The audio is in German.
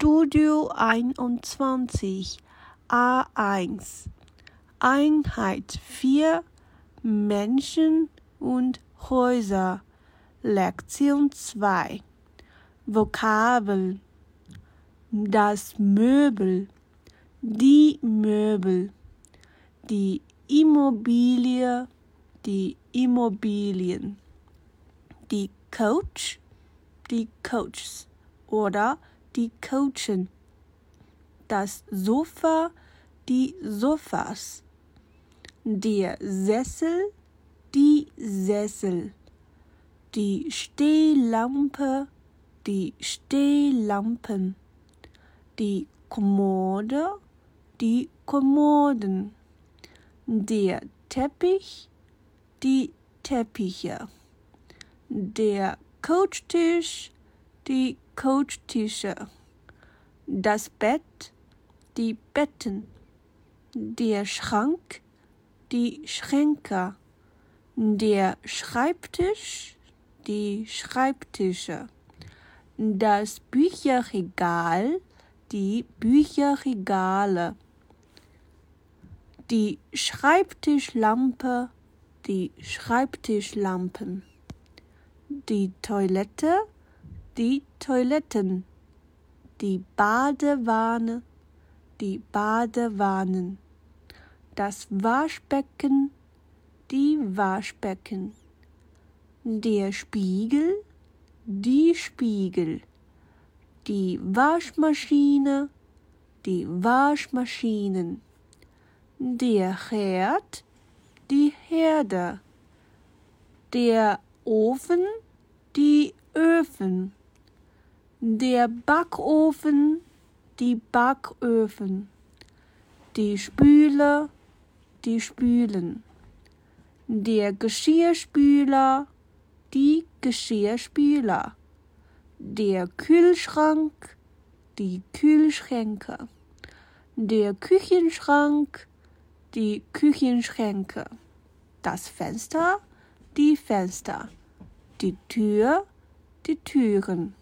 Studio 21 A1 Einheit 4 Menschen und Häuser. Lektion 2 Vokabel das Möbel. Die Möbel. Die Immobilie. Die Immobilien. Die Coach die Coaches oder die Coachen, das Sofa, die Sofas, der Sessel, die Sessel, die Stehlampe, die Stehlampen, die Kommode, die Kommoden, der Teppich, die Teppiche, der Coachtisch, die Coachtische, das Bett, die Betten, der Schrank, die Schränke, der Schreibtisch, die Schreibtische, das Bücherregal, die Bücherregale, die Schreibtischlampe, die Schreibtischlampen. Die Toilette, die Toiletten, die Badewanne, die Badewannen, das Waschbecken, die Waschbecken, der Spiegel, die Spiegel, die Waschmaschine, die Waschmaschinen, der Herd, die Herde, der Ofen, die Öfen, der Backofen, die Backöfen, die Spüle, die Spülen, der Geschirrspüler, die Geschirrspüler, der Kühlschrank, die Kühlschränke, der Küchenschrank, die Küchenschränke, das Fenster, die Fenster. Die Tür, die Türen,